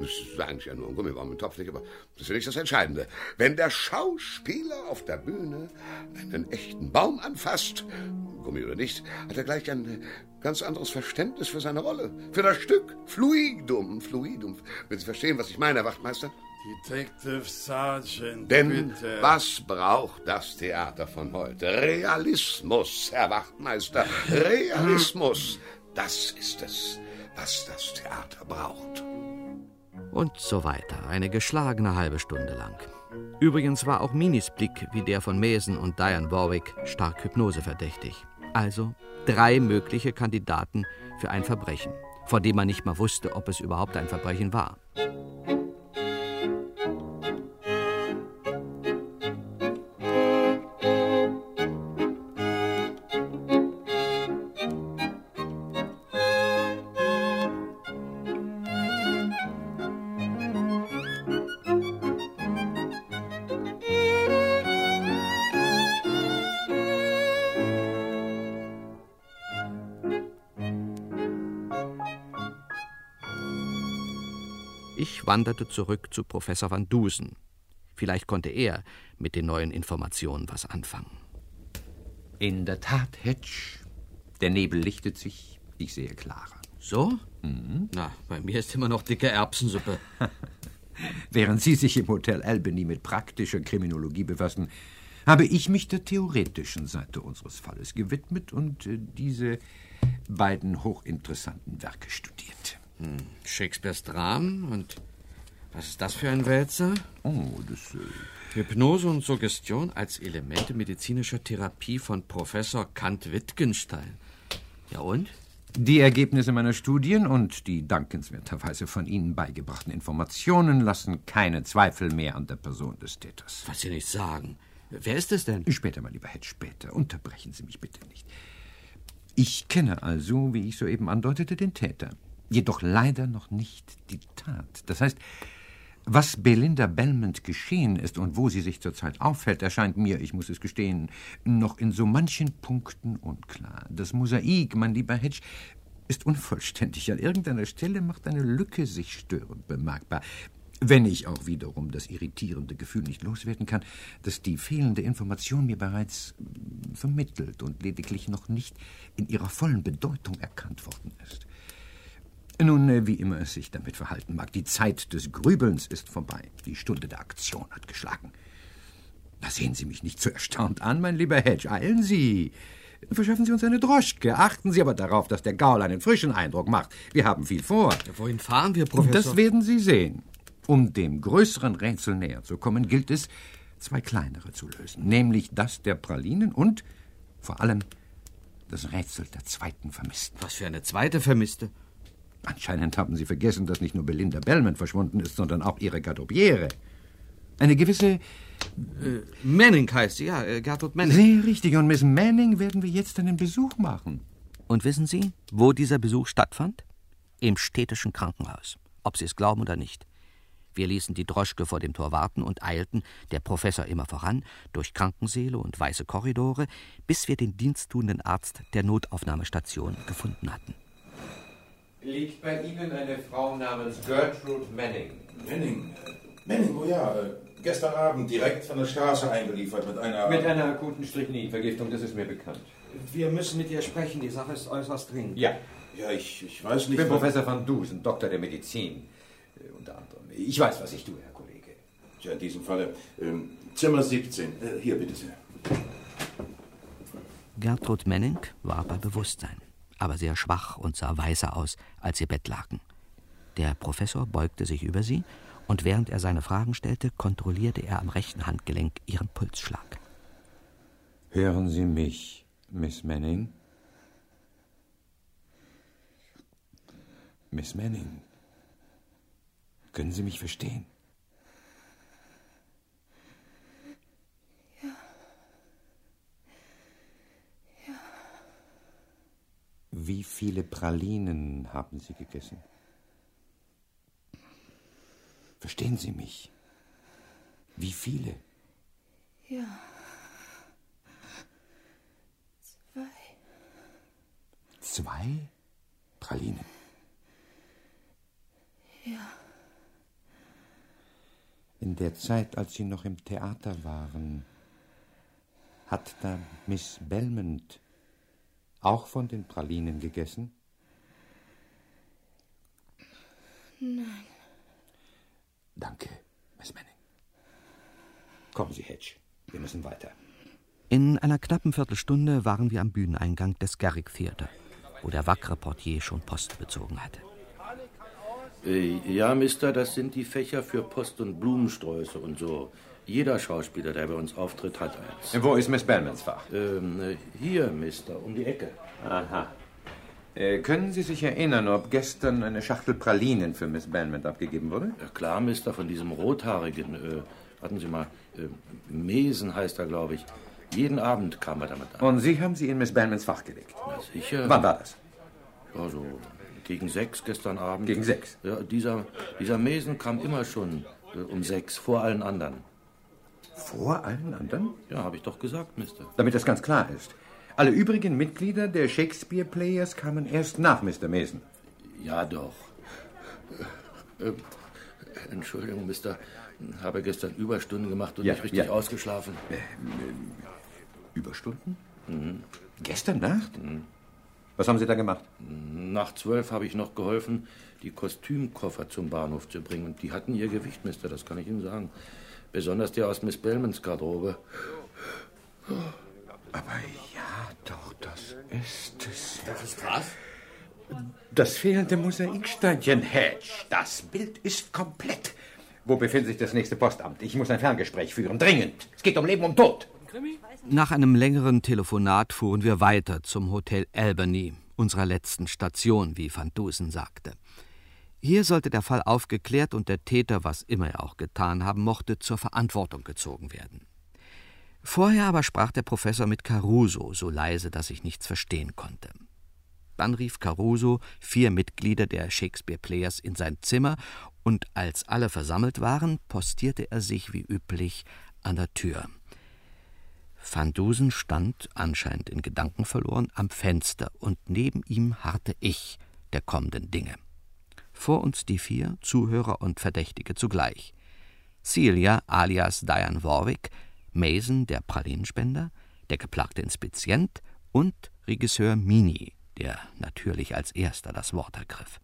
Das ist eigentlich ja nur ein Gummibaum im Topf, nicht, aber das ist ja nicht das Entscheidende. Wenn der Schauspieler auf der Bühne einen echten Baum anfasst, Gummi oder nicht, hat er gleich ein Ganz anderes Verständnis für seine Rolle, für das Stück. Fluidum, Fluidum. Wenn Sie verstehen, was ich meine, Herr Wachtmeister? Detective Sergeant, Denn bitte. was braucht das Theater von heute? Realismus, Herr Wachtmeister. Realismus. Das ist es, was das Theater braucht. Und so weiter, eine geschlagene halbe Stunde lang. Übrigens war auch Minis Blick wie der von Mason und Diane Warwick stark hypnoseverdächtig. Also drei mögliche Kandidaten für ein Verbrechen, von dem man nicht mal wusste, ob es überhaupt ein Verbrechen war. Ich wanderte zurück zu Professor Van Dusen. Vielleicht konnte er mit den neuen Informationen was anfangen. In der Tat, Hedge. Der Nebel lichtet sich. Ich sehe klarer. So? Mhm. Na, bei mir ist immer noch dicke Erbsensuppe. *laughs* Während Sie sich im Hotel Albany mit praktischer Kriminologie befassen, habe ich mich der theoretischen Seite unseres Falles gewidmet und äh, diese beiden hochinteressanten Werke studiert. Hm. Shakespeares Dramen und was ist das für ein Wälzer? Oh, das. Äh Hypnose und Suggestion als Elemente medizinischer Therapie von Professor Kant Wittgenstein. Ja und? Die Ergebnisse meiner Studien und die dankenswerterweise von Ihnen beigebrachten Informationen lassen keine Zweifel mehr an der Person des Täters. Was Sie nicht sagen. Wer ist es denn? Später, mein lieber Hedge, später. Unterbrechen Sie mich bitte nicht. Ich kenne also, wie ich soeben andeutete, den Täter. Jedoch leider noch nicht die Tat. Das heißt, was Belinda Belmont geschehen ist und wo sie sich zurzeit aufhält, erscheint mir, ich muss es gestehen, noch in so manchen Punkten unklar. Das Mosaik, mein lieber Hedge, ist unvollständig. An irgendeiner Stelle macht eine Lücke sich störend bemerkbar. Wenn ich auch wiederum das irritierende Gefühl nicht loswerden kann, dass die fehlende Information mir bereits vermittelt und lediglich noch nicht in ihrer vollen Bedeutung erkannt worden ist. Nun, äh, wie immer es sich damit verhalten mag, die Zeit des Grübelns ist vorbei. Die Stunde der Aktion hat geschlagen. Da sehen Sie mich nicht so erstaunt an, mein lieber Hedge. Eilen Sie. Verschaffen Sie uns eine Droschke. Achten Sie aber darauf, dass der Gaul einen frischen Eindruck macht. Wir haben viel vor. Wohin fahren wir, Professor? Das werden Sie sehen. Um dem größeren Rätsel näher zu kommen, gilt es, zwei kleinere zu lösen. Nämlich das der Pralinen und vor allem das Rätsel der zweiten Vermissten. Was für eine zweite Vermisste? Anscheinend haben Sie vergessen, dass nicht nur Belinda Bellman verschwunden ist, sondern auch ihre Garderobiere. Eine gewisse. Äh, Manning heißt sie, ja, äh, Gertrud Manning. Sehr richtig. Und Miss Manning werden wir jetzt einen Besuch machen. Und wissen Sie, wo dieser Besuch stattfand? Im städtischen Krankenhaus. Ob Sie es glauben oder nicht. Wir ließen die Droschke vor dem Tor warten und eilten, der Professor immer voran, durch Krankensäle und weiße Korridore, bis wir den diensttuenden Arzt der Notaufnahmestation gefunden hatten. Liegt bei Ihnen eine Frau namens Gertrude Manning? Manning? Manning, oh ja. Äh, gestern Abend direkt von der Straße eingeliefert mit einer... Mit einer akuten Strychninvergiftung, das ist mir bekannt. Wir müssen mit ihr sprechen, die Sache ist äußerst dringend. Ja. Ja, ich, ich weiß Ich nicht... bin was- Professor van Dusen, Doktor der Medizin. äh, Unter anderem. Ich weiß, was ich tue, Herr Kollege. Ja, in diesem Falle. Ähm, Zimmer 17. Äh, hier, bitte sehr. Gertrud Menning war bei Bewusstsein, aber sehr schwach und sah weißer aus, als ihr Bett lagen. Der Professor beugte sich über sie, und während er seine Fragen stellte, kontrollierte er am rechten Handgelenk ihren Pulsschlag. Hören Sie mich, Miss Manning? Miss Manning, können Sie mich verstehen? Wie viele Pralinen haben Sie gegessen? Verstehen Sie mich? Wie viele? Ja. Zwei. Zwei Pralinen. Ja. In der Zeit, als Sie noch im Theater waren, hat da Miss Belmont auch von den Pralinen gegessen? Nein. Danke, Miss Manning. Kommen Sie, Hedge. Wir müssen weiter. In einer knappen Viertelstunde waren wir am Bühneneingang des Garrick Theater, wo der wackere Portier schon Post bezogen hatte. Äh, ja, Mister, das sind die Fächer für Post- und Blumensträuße und so. Jeder Schauspieler, der bei uns auftritt, hat eins. Wo ist Miss Bellmans Fach? Ähm, äh, hier, Mister, um die Ecke. Aha. Äh, können Sie sich erinnern, ob gestern eine Schachtel Pralinen für Miss Belmont abgegeben wurde? Ja, klar, Mister, von diesem Rothaarigen. Äh, warten Sie mal, äh, Mesen heißt er, glaube ich. Jeden Abend kam er damit an. Und Sie haben sie in Miss Belmonts Fach gelegt? Na sicher. Wann war das? Ja, so gegen sechs gestern Abend. Gegen sechs? Ja, dieser, dieser Mesen kam immer schon äh, um sechs, vor allen anderen. Vor allen anderen? Ja, habe ich doch gesagt, Mister. Damit das ganz klar ist. Alle übrigen Mitglieder der Shakespeare Players kamen erst nach Mr. Mason. Ja, doch. Äh, Entschuldigung, Mister. Habe gestern Überstunden gemacht und Ja, nicht richtig ja. ausgeschlafen. Äh, Überstunden? Gestern Nacht? Was haben Sie da gemacht? Nach zwölf habe ich noch geholfen, die Kostümkoffer zum Bahnhof zu bringen. Und die hatten ihr Gewicht, Mister, das kann ich Ihnen sagen. Besonders der aus Miss Bellmans Garderobe. Aber ja, doch, das ist es. Das ist was? Das fehlende Mosaiksteinchen, Hedge. Das Bild ist komplett. Wo befindet sich das nächste Postamt? Ich muss ein Ferngespräch führen. Dringend. Es geht um Leben und Tod. Nach einem längeren Telefonat fuhren wir weiter zum Hotel Albany, unserer letzten Station, wie Van Dusen sagte. Hier sollte der Fall aufgeklärt und der Täter, was immer er auch getan haben mochte, zur Verantwortung gezogen werden. Vorher aber sprach der Professor mit Caruso, so leise, dass ich nichts verstehen konnte. Dann rief Caruso vier Mitglieder der Shakespeare Players in sein Zimmer, und als alle versammelt waren, postierte er sich wie üblich an der Tür. Van Dusen stand, anscheinend in Gedanken verloren, am Fenster, und neben ihm harrte ich der kommenden Dinge. Vor uns die vier, Zuhörer und Verdächtige zugleich. Celia alias Diane Warwick, Mason, der Pralinenspender, der geplagte Inspizient und Regisseur Mini, der natürlich als erster das Wort ergriff.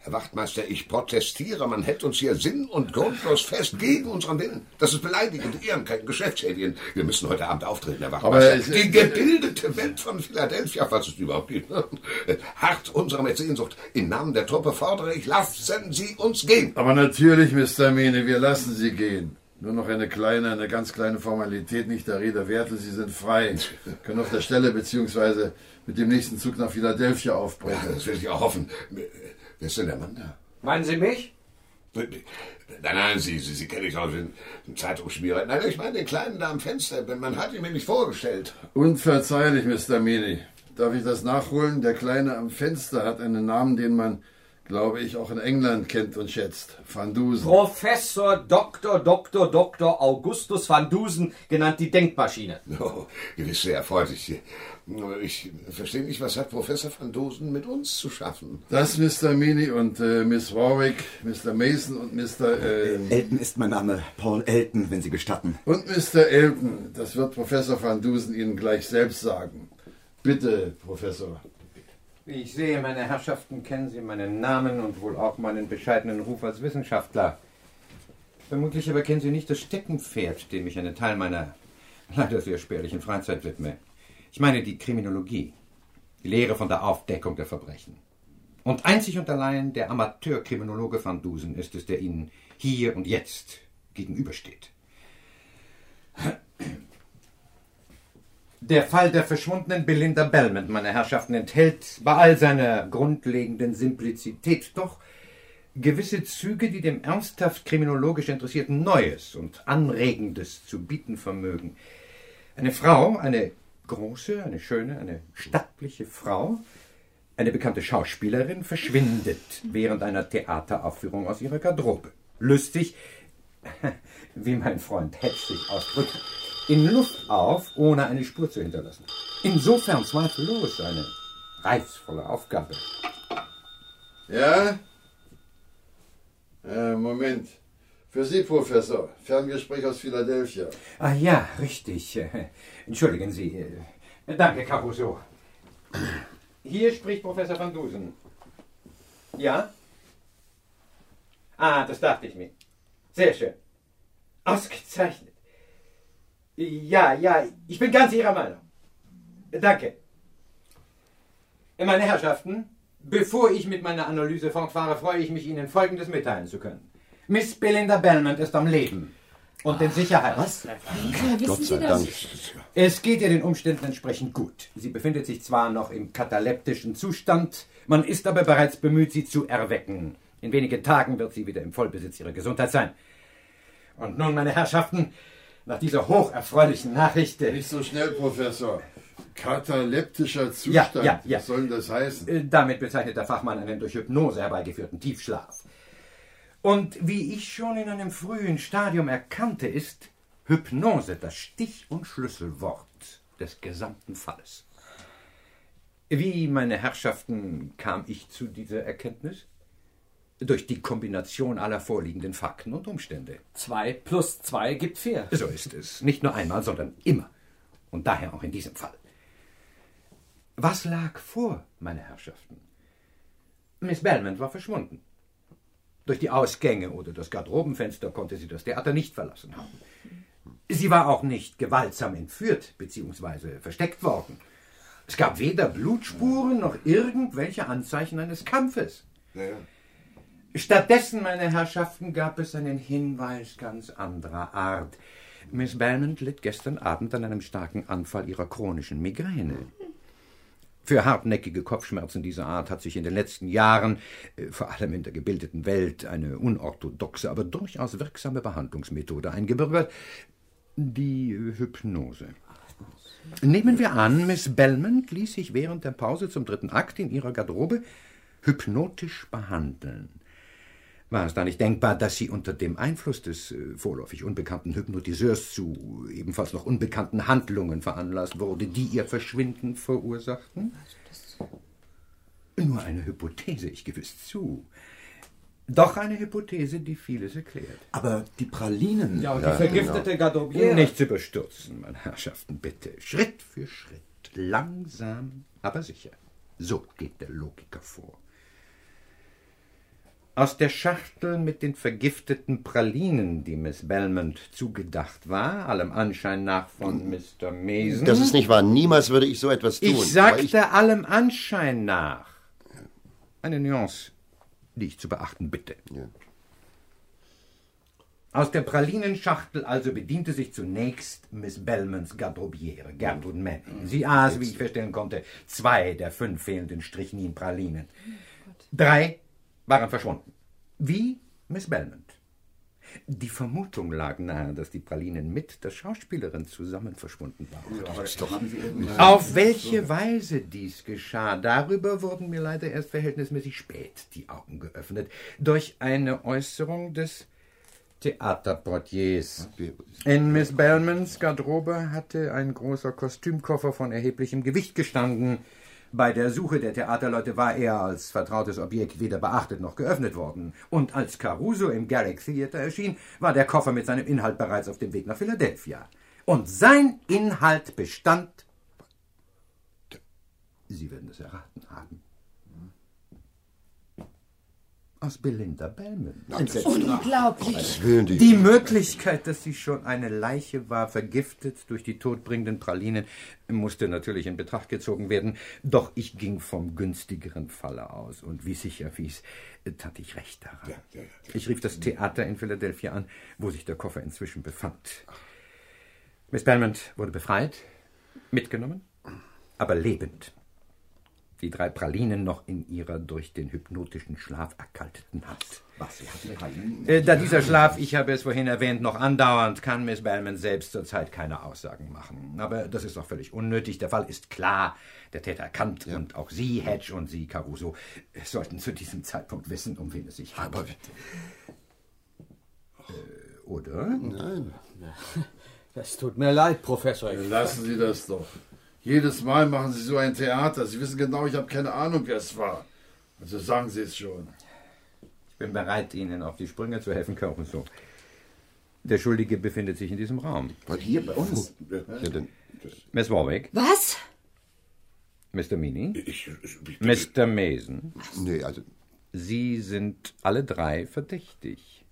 Herr Wachtmeister, ich protestiere. Man hält uns hier sinn- und grundlos fest gegen unseren Willen. Das ist beleidigend, Ehrenkeiten, Geschäftsschädigen. Wir müssen heute Abend auftreten, Herr Aber Wachtmeister. es- Die gebildete Welt von Philadelphia, falls es überhaupt gibt. *laughs* Hart unserer Sehnsucht. Im Namen der Truppe fordere ich, lassen Sie uns gehen. Aber natürlich, Mr. Mene, wir lassen Sie gehen. Nur noch eine kleine, eine ganz kleine Formalität, nicht der Rede wert. Sie sind frei. *laughs* Können auf der Stelle beziehungsweise mit dem nächsten Zug nach Philadelphia aufbrechen. Das will ich auch hoffen. Wer ist denn der Mann da? Meinen Sie mich? Nein, nein, Sie, Sie, Sie kennen ich aus dem Zeitungsschmierer. Nein, ich meine den Kleinen da am Fenster. Man hat ihn mir nicht vorgestellt. Unverzeihlich, Mr. Mini. Darf ich das nachholen? Der Kleine am Fenster hat einen Namen, den man, glaube ich, auch in England kennt und schätzt. Van Dusen. Professor Dr. Dr. Dr. Augustus van Dusen, genannt die Denkmaschine. *laughs* Oh, gewiss sehr erfreulich. Nur Ich verstehe nicht, was hat Professor van Dosen mit uns zu schaffen? Das, Mr. Mini und äh, Miss Warwick, Mr. Mason und Mr. Äh, Elton ist mein Name. Paul Elton, wenn Sie gestatten. und Mr. Elton. Das wird Professor van Dusen Ihnen gleich selbst sagen. Bitte, Professor. Wie ich sehe, meine Herrschaften, kennen Sie meinen Namen und wohl auch meinen bescheidenen Ruf als Wissenschaftler. Vermutlich aber kennen Sie nicht das Steckenpferd, dem ich einen Teil meiner leider sehr spärlichen Freizeit widme. Ich meine die Kriminologie, die Lehre von der Aufdeckung der Verbrechen. Und einzig und allein der Amateurkriminologe van Dusen ist es, der Ihnen hier und jetzt gegenübersteht. Der Fall der verschwundenen Belinda Belmont, meine Herrschaften, enthält bei all seiner grundlegenden Simplizität doch gewisse Züge, die dem ernsthaft kriminologisch Interessierten Neues und Anregendes zu bieten vermögen. Eine Frau, eine große, eine schöne, eine stattliche Frau, eine bekannte Schauspielerin, verschwindet während einer Theateraufführung aus ihrer Garderobe. Lustig, *laughs* wie mein Freund Hetz sich ausdrückt, in Luft auf, ohne eine Spur zu hinterlassen. Insofern zweifellos eine reizvolle Aufgabe. Ja? Äh, Moment. Für Sie, Professor. Ferngespräch aus Philadelphia. Ah ja, richtig. *laughs* Entschuldigen Sie. Äh, Danke, Caruso. Hier spricht Professor van Dusen. Ja? Ah, das dachte ich mir. Sehr schön. Ausgezeichnet. Ja, ja, ich bin ganz Ihrer Meinung. Danke. Meine Herrschaften, bevor ich mit meiner Analyse fortfahre, freue ich mich, Ihnen Folgendes mitteilen zu können. Miss Belinda Belmont ist am Leben. Und in Sicherheit. Was? Wissen Gott sei? Dank. Es geht ihr den Umständen entsprechend gut. Sie befindet sich zwar noch im kataleptischen Zustand, man ist aber bereits bemüht, sie zu erwecken. In wenigen Tagen wird sie wieder im Vollbesitz ihrer Gesundheit sein. Und nun, meine Herrschaften, nach dieser hocherfreulichen Nachricht. äh, Nicht so schnell, Professor. Kataleptischer Ja, Zustand. ja, ja. Was soll denn das heißen? Äh, Damit bezeichnet der Fachmann einen durch Hypnose herbeigeführten Tiefschlaf. Und wie ich schon in einem frühen Stadium erkannte, ist Hypnose das Stich- und Schlüsselwort des gesamten Falles. Wie, meine Herrschaften, kam ich zu dieser Erkenntnis? Durch die Kombination aller vorliegenden Fakten und Umstände. Zwei plus zwei gibt vier. So ist es. Nicht nur einmal, sondern immer. Und daher auch in diesem Fall. Was lag vor, meine Herrschaften? Miss Belmont war verschwunden. Durch die Ausgänge oder das Garderobenfenster konnte sie das Theater nicht verlassen haben. Sie war auch nicht gewaltsam entführt bzw. versteckt worden. Es gab weder Blutspuren noch irgendwelche Anzeichen eines Kampfes. Stattdessen, meine Herrschaften, gab es einen Hinweis ganz anderer Art. Miss Belmont litt gestern Abend an einem starken Anfall ihrer chronischen Migräne. Für hartnäckige Kopfschmerzen dieser Art hat sich in den letzten Jahren, äh, vor allem in der gebildeten Welt, eine unorthodoxe, aber durchaus wirksame Behandlungsmethode eingebürgert, die äh, Hypnose. Nehmen wir an, Miss Belmont ließ sich während der Pause zum dritten Akt in ihrer Garderobe hypnotisch behandeln. War es da nicht denkbar, dass sie unter dem Einfluss des äh, vorläufig unbekannten Hypnotiseurs zu ebenfalls noch unbekannten Handlungen veranlasst wurde, die ihr Verschwinden verursachten? Nur eine Hypothese, ich gewiss zu. Doch eine Hypothese, die vieles erklärt. Aber die Pralinen. Ja, und die vergiftete Garderobiere. Nichts überstürzen, meine Herrschaften, bitte. Schritt für Schritt. Langsam, aber sicher. So geht der Logiker vor. Aus der Schachtel mit den vergifteten Pralinen, die Miss Belmont zugedacht war, allem Anschein nach von Mr. Mason. Das ist nicht wahr. Niemals würde ich so etwas tun. Ich sagte allem Anschein nach. Eine Nuance, die ich zu beachten bitte. Aus der Pralinenschachtel also bediente sich zunächst Miss Belmonts Garderobiere, Gertrud Manning. Sie aß, wie ich feststellen konnte, zwei der fünf fehlenden Strychnin-Pralinen. Drei waren verschwunden. Wie Miss Belmont. Die Vermutung lag nahe, dass die Pralinen mit der Schauspielerin zusammen verschwunden waren. Auf welche Weise dies geschah, darüber wurden mir leider erst verhältnismäßig spät die Augen geöffnet, durch eine Äußerung des Theaterportiers. In Miss Belmonts Garderobe hatte ein großer Kostümkoffer von erheblichem Gewicht gestanden. Bei der Suche der Theaterleute war er als vertrautes Objekt weder beachtet noch geöffnet worden. Und als Caruso im Garrick Theater erschien, war der Koffer mit seinem Inhalt bereits auf dem Weg nach Philadelphia. Und sein Inhalt bestand. Sie werden es erraten haben. Aus Belinda Belmont. Unglaublich. Die Möglichkeit, dass sie schon eine Leiche war, vergiftet durch die todbringenden Pralinen, musste natürlich in Betracht gezogen werden. Doch ich ging vom günstigeren Falle aus. Und wie sich erwies, tat ich recht daran. Ich rief das Theater in Philadelphia an, wo sich der Koffer inzwischen befand. Miss Belmont wurde befreit, mitgenommen, aber lebend. Die drei Pralinen noch in ihrer durch den hypnotischen Schlaf erkalteten Hand. Was? Sie hatten Pralinen? Äh, Da dieser Schlaf, ich habe es vorhin erwähnt, noch andauernd, kann Miss Bellman selbst zurzeit keine Aussagen machen. Aber das ist auch völlig unnötig. Der Fall ist klar. Der Täter erkannt und auch Sie, Hedge und Sie, Caruso, sollten zu diesem Zeitpunkt wissen, um wen es sich handelt. Äh, oder? Nein. *laughs* Es tut mir leid, Professor. Lassen Sie das doch. Jedes Mal machen Sie so ein Theater. Sie wissen genau, ich habe keine Ahnung, wer es war. Also sagen Sie es schon. Ich bin bereit, Ihnen auf die Sprünge zu helfen, Caruso. Der Schuldige befindet sich in diesem Raum. Hier bei uns. Ja, denn, Miss Warwick, Was? Mr. Meany? Ich, ich, Mr. Mason? Nee, also. Sie sind alle drei verdächtig.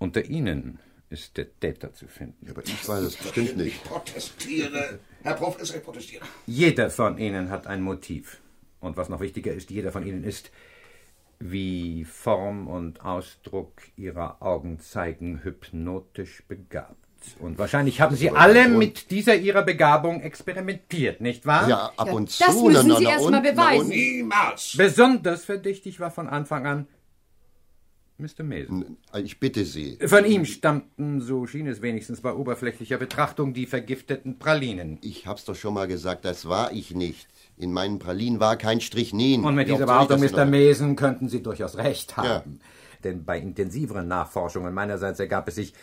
Unter Ihnen ist der Täter zu finden. aber ich weiß es bestimmt nicht. Ich protestiere. Herr Professor, ich protestiere. Jeder von Ihnen hat ein Motiv. Und was noch wichtiger ist, jeder von Ihnen ist, wie Form und Ausdruck Ihrer Augen zeigen, hypnotisch begabt. Und wahrscheinlich haben Sie alle mit dieser Ihrer Begabung experimentiert, nicht wahr? Ja, ab und das zu. müssen na, Sie na, erst und, mal na, beweisen. und- Niemals. Besonders verdächtig war von Anfang an Mr. Mason. Ich bitte Sie. Von ihm stammten, so schien es wenigstens bei oberflächlicher Betrachtung, die vergifteten Pralinen. Ich hab's doch schon mal gesagt, das war ich nicht. In meinen Pralinen war kein Strychnin. Und mit Wie dieser Behauptung, Mr. Mason, könnten Sie durchaus recht Ja. haben. Denn bei intensiveren Nachforschungen meinerseits ergab es sich,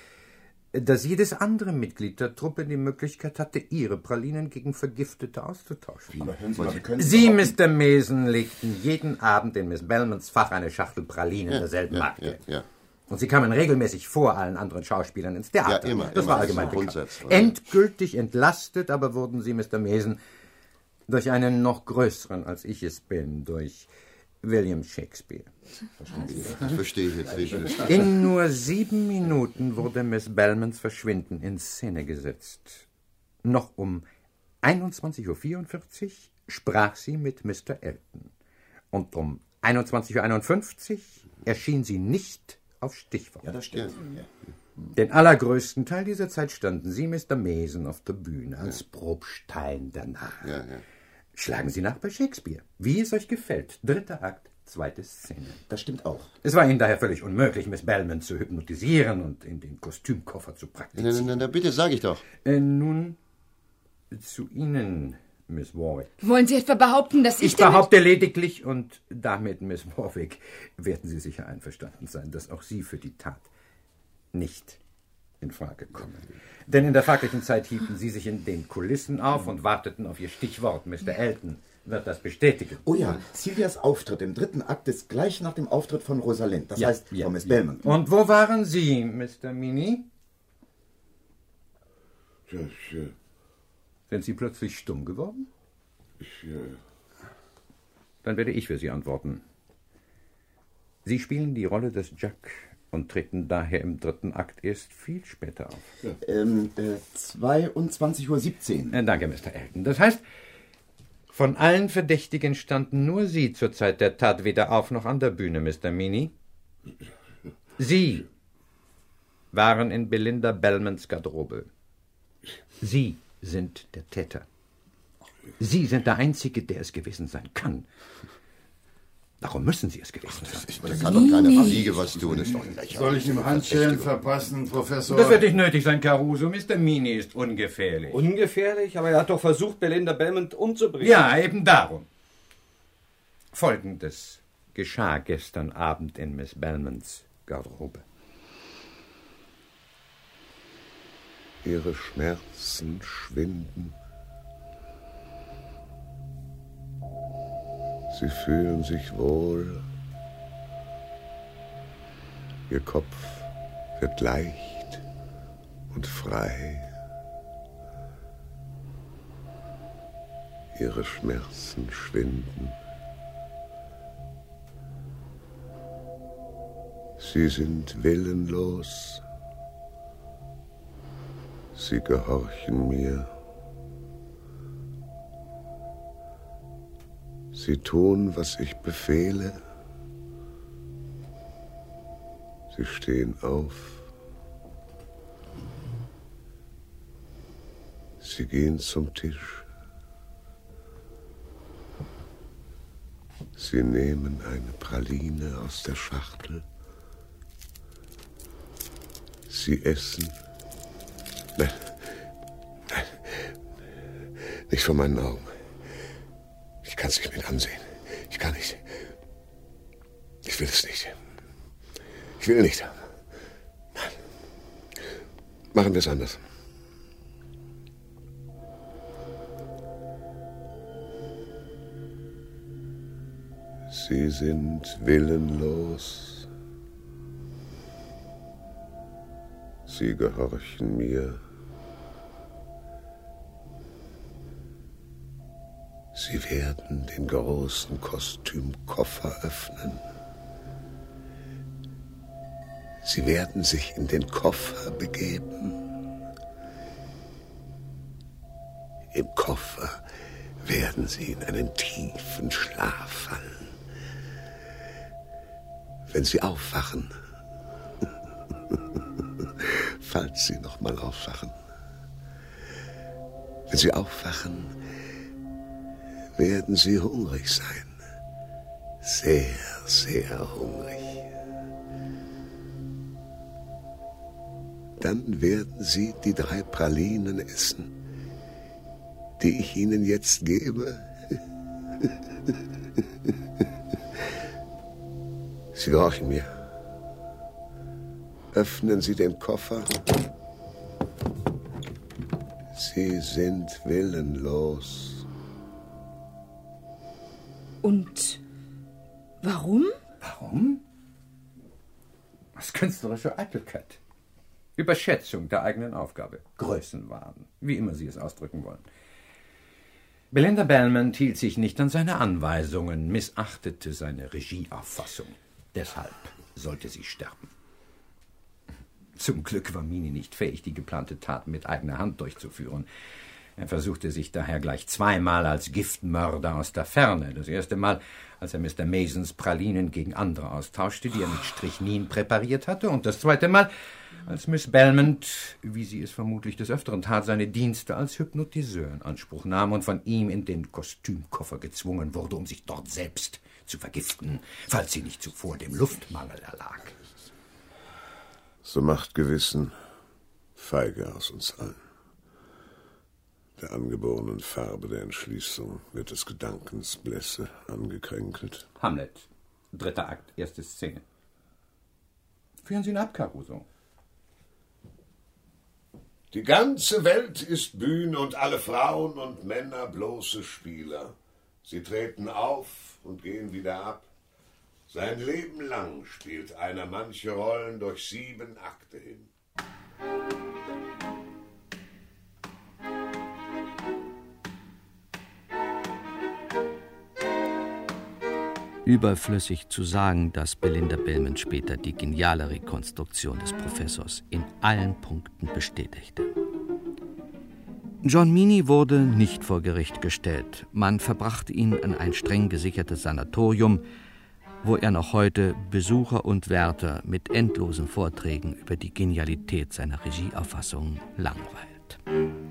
dass jedes andere Mitglied der Truppe die Möglichkeit hatte, ihre Pralinen gegen vergiftete auszutauschen. Aber hören Sie mal, können Sie, Mr. Mason, legten jeden Abend in Miss Belmonts Fach eine Schachtel Pralinen Ja, derselben ja, Marke. ja, ja. Und sie kamen regelmäßig vor allen anderen Schauspielern ins Theater. Ja, immer, Das immer. war Das allgemein ein bekannt. Grundsatz. Endgültig entlastet aber wurden sie, Mr. Mason, durch einen noch größeren, als ich es bin, durch William Shakespeare. Das verstehe ich jetzt nicht. In nur sieben Minuten wurde Miss Belmonts Verschwinden in Szene gesetzt. Noch um 21.44 Uhr sprach sie mit Mr. Elton. Und um 21.51 Uhr erschien sie nicht auf Stichwort. Ja, das stimmt. Ja. Den allergrößten Teil dieser Zeit standen Sie, Mr. Mason, auf der Bühne als Probstein danach. Ja, ja. Schlagen Sie nach bei Shakespeare, wie es euch gefällt. Dritter Akt, zweite Szene. Das stimmt auch. Es war Ihnen daher völlig unmöglich, Miss Belmont zu hypnotisieren und in den Kostümkoffer zu Na, praktizieren. na, na, bitte, sag ich doch. Äh, nun zu Ihnen, Miss Warwick. Wollen Sie etwa behaupten, dass ich, Ich behaupte lediglich, und damit, Miss Warwick, werden Sie sicher einverstanden sein, dass auch Sie für die Tat nicht in Frage kommen. Denn in der fraglichen Zeit hielten Sie sich in den Kulissen auf und warteten auf Ihr Stichwort. Mr. Elton wird das bestätigen. Oh ja, Silvias Auftritt im dritten Akt ist gleich nach dem Auftritt von Rosalind. Das Ja, heißt, ja, von Miss ja. Belmont. Und wo waren Sie, Mr. Mini? Ja, ich, äh, Sind Sie plötzlich stumm geworden? ich, äh, Dann werde ich für Sie antworten. Sie spielen die Rolle des Jack und treten daher im dritten Akt erst viel später auf. Ähm, äh, 22.17 Uhr. Äh, danke, Mr. Elton. Das heißt, von allen Verdächtigen standen nur Sie zur Zeit der Tat weder auf noch an der Bühne, Mr. Meany. Sie waren in Belinda Belmonts Garderobe. Sie sind der Täter. Sie sind der Einzige, der es gewesen sein kann. Darum müssen Sie es gewesen sein. Da kann doch keine Fliege was tun. Das ist doch lächerlich. Soll ich ihm Handschellen verpassen, Professor? Das wird nicht nötig sein, Caruso. Mr. Meany ist ungefährlich. Ungefährlich, aber er hat doch versucht, Belinda Belmont umzubringen. Ja, eben darum. Folgendes geschah gestern Abend in Miss Belmonts Garderobe. ihre Schmerzen schwinden. Sie fühlen sich wohl. Ihr Kopf wird leicht und frei. Ihre Schmerzen schwinden. Sie sind willenlos. Sie gehorchen mir. Sie tun, was ich befehle. Sie stehen auf. Sie gehen zum Tisch. Sie nehmen eine Praline aus der Schachtel. Sie essen. Nein, nein, nicht vor meinen Augen. Kann es nicht mit ansehen. Ich kann nicht. Ich will es nicht. Ich will nicht. Nein. Machen wir es anders. Sie sind willenlos. Sie gehorchen mir. Sie werden den großen Kostümkoffer öffnen. Sie werden sich in den Koffer begeben. Im Koffer werden Sie in einen tiefen Schlaf fallen. Wenn Sie aufwachen, *laughs* falls Sie noch mal aufwachen, wenn Sie aufwachen, werden Sie hungrig sein. Sehr, sehr hungrig. Dann werden Sie die drei Pralinen essen, die ich Ihnen jetzt gebe. *laughs* Sie gehorchen mir. Öffnen Sie den Koffer. Sie sind willenlos. Und warum? Warum? Was künstlerische Eitelkeit. Überschätzung der eigenen Aufgabe. Größenwahn, wie immer Sie es ausdrücken wollen. Belinda Belmont hielt sich nicht an seine Anweisungen, missachtete seine Regieauffassung. Deshalb sollte sie sterben. Zum Glück war Mini nicht fähig, die geplante Tat mit eigener Hand durchzuführen. Er versuchte sich daher gleich zweimal als Giftmörder aus der Ferne. Das erste Mal, als er Mr. Masons Pralinen gegen andere austauschte, die er mit Strichnin präpariert hatte, und das zweite Mal, als Miss Belmont, wie sie es vermutlich des Öfteren tat, seine Dienste als Hypnotiseur in Anspruch nahm und von ihm in den Kostümkoffer gezwungen wurde, um sich dort selbst zu vergiften, falls sie nicht zuvor dem Luftmangel erlag. So macht Gewissen feige aus uns allen. Angeborenen Farbe der Entschließung wird des Gedankens Blässe angekränkelt. Hamlet, dritter Akt, erste Szene. Führen Sie ihn ab, Caruso. Die ganze Welt ist Bühne und alle Frauen und Männer bloße Spieler. Sie treten auf und gehen wieder ab. Sein Leben lang spielt einer manche Rollen durch sieben Akte hin. Überflüssig zu sagen, dass Belinda Bellman später die geniale Rekonstruktion des Professors in allen Punkten bestätigte. John Meany wurde nicht vor Gericht gestellt. Man verbrachte ihn an ein streng gesichertes Sanatorium, wo er noch heute Besucher und Wärter mit endlosen Vorträgen über die Genialität seiner Regieauffassung langweilt.